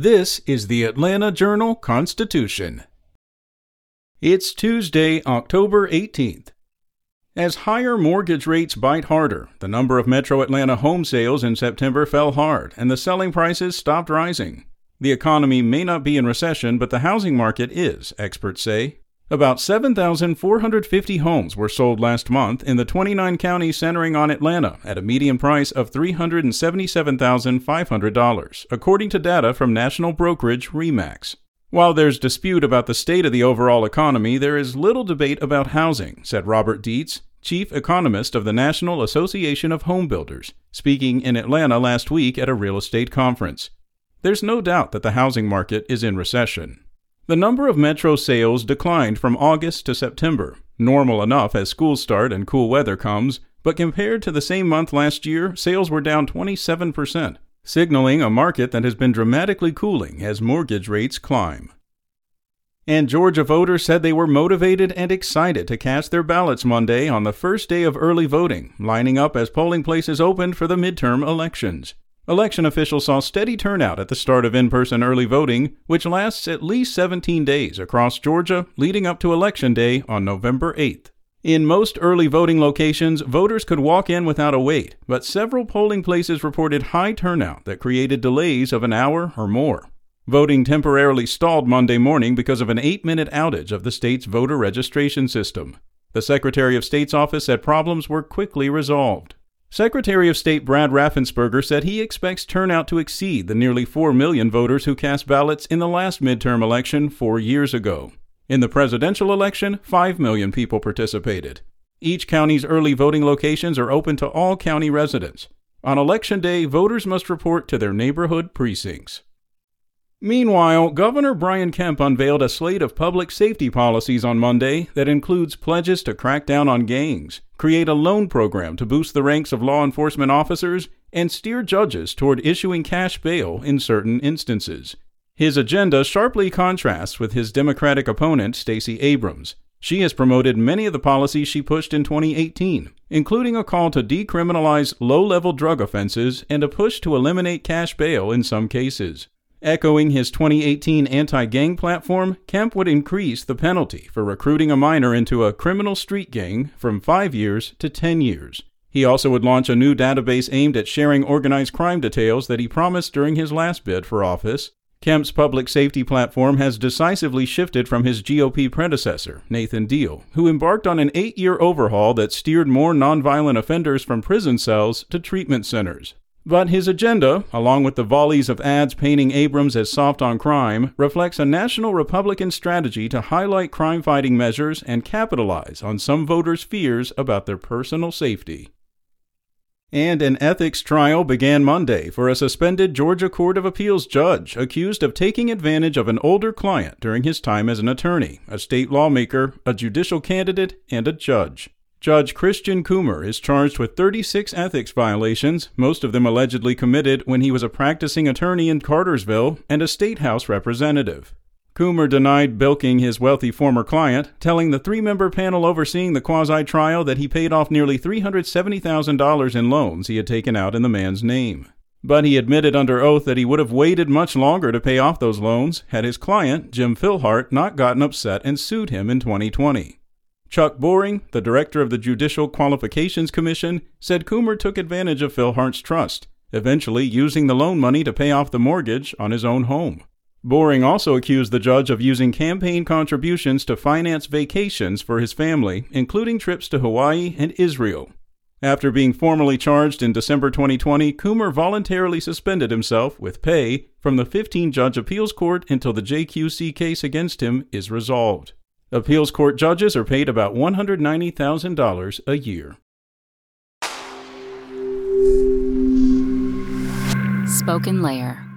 This is the Atlanta Journal Constitution. It's Tuesday, October 18th. As higher mortgage rates bite harder, the number of metro Atlanta home sales in September fell hard and the selling prices stopped rising. The economy may not be in recession, but the housing market is, experts say. About 7,450 homes were sold last month in the 29 counties centering on Atlanta at a median price of $377,500, according to data from national brokerage RE/MAX. While there's dispute about the state of the overall economy, there is little debate about housing, said Robert Dietz, chief economist of the National Association of Home Builders, speaking in Atlanta last week at a real estate conference. There's no doubt that the housing market is in recession. The number of metro sales declined from August to September, normal enough as schools start and cool weather comes, but compared to the same month last year, sales were down 27%, signaling a market that has been dramatically cooling as mortgage rates climb. And Georgia voters said they were motivated and excited to cast their ballots Monday on the first day of early voting, lining up as polling places opened for the midterm elections. Election officials saw steady turnout at the start of in person early voting, which lasts at least 17 days across Georgia, leading up to Election Day on November 8th. In most early voting locations, voters could walk in without a wait, but several polling places reported high turnout that created delays of an hour or more. Voting temporarily stalled Monday morning because of an eight minute outage of the state's voter registration system. The Secretary of State's office said problems were quickly resolved. Secretary of State Brad Raffensperger said he expects turnout to exceed the nearly 4 million voters who cast ballots in the last midterm election four years ago. In the presidential election, 5 million people participated. Each county's early voting locations are open to all county residents. On election day, voters must report to their neighborhood precincts. Meanwhile, Governor Brian Kemp unveiled a slate of public safety policies on Monday that includes pledges to crack down on gangs, create a loan program to boost the ranks of law enforcement officers, and steer judges toward issuing cash bail in certain instances. His agenda sharply contrasts with his Democratic opponent, Stacey Abrams. She has promoted many of the policies she pushed in 2018, including a call to decriminalize low level drug offenses and a push to eliminate cash bail in some cases. Echoing his 2018 anti gang platform, Kemp would increase the penalty for recruiting a minor into a criminal street gang from five years to 10 years. He also would launch a new database aimed at sharing organized crime details that he promised during his last bid for office. Kemp's public safety platform has decisively shifted from his GOP predecessor, Nathan Deal, who embarked on an eight year overhaul that steered more nonviolent offenders from prison cells to treatment centers. But his agenda, along with the volleys of ads painting Abrams as soft on crime, reflects a national Republican strategy to highlight crime fighting measures and capitalize on some voters' fears about their personal safety. And an ethics trial began Monday for a suspended Georgia Court of Appeals judge accused of taking advantage of an older client during his time as an attorney, a state lawmaker, a judicial candidate, and a judge. Judge Christian Coomer is charged with 36 ethics violations, most of them allegedly committed when he was a practicing attorney in Cartersville and a state house representative. Coomer denied bilking his wealthy former client, telling the three member panel overseeing the quasi trial that he paid off nearly $370,000 in loans he had taken out in the man's name. But he admitted under oath that he would have waited much longer to pay off those loans had his client, Jim Filhart, not gotten upset and sued him in 2020. Chuck Boring, the director of the Judicial Qualifications Commission, said Coomer took advantage of Filhart's trust, eventually using the loan money to pay off the mortgage on his own home. Boring also accused the judge of using campaign contributions to finance vacations for his family, including trips to Hawaii and Israel. After being formally charged in December 2020, Coomer voluntarily suspended himself with pay from the 15 judge appeals court until the JQC case against him is resolved. Appeals court judges are paid about $190,000 a year. SpokenLayer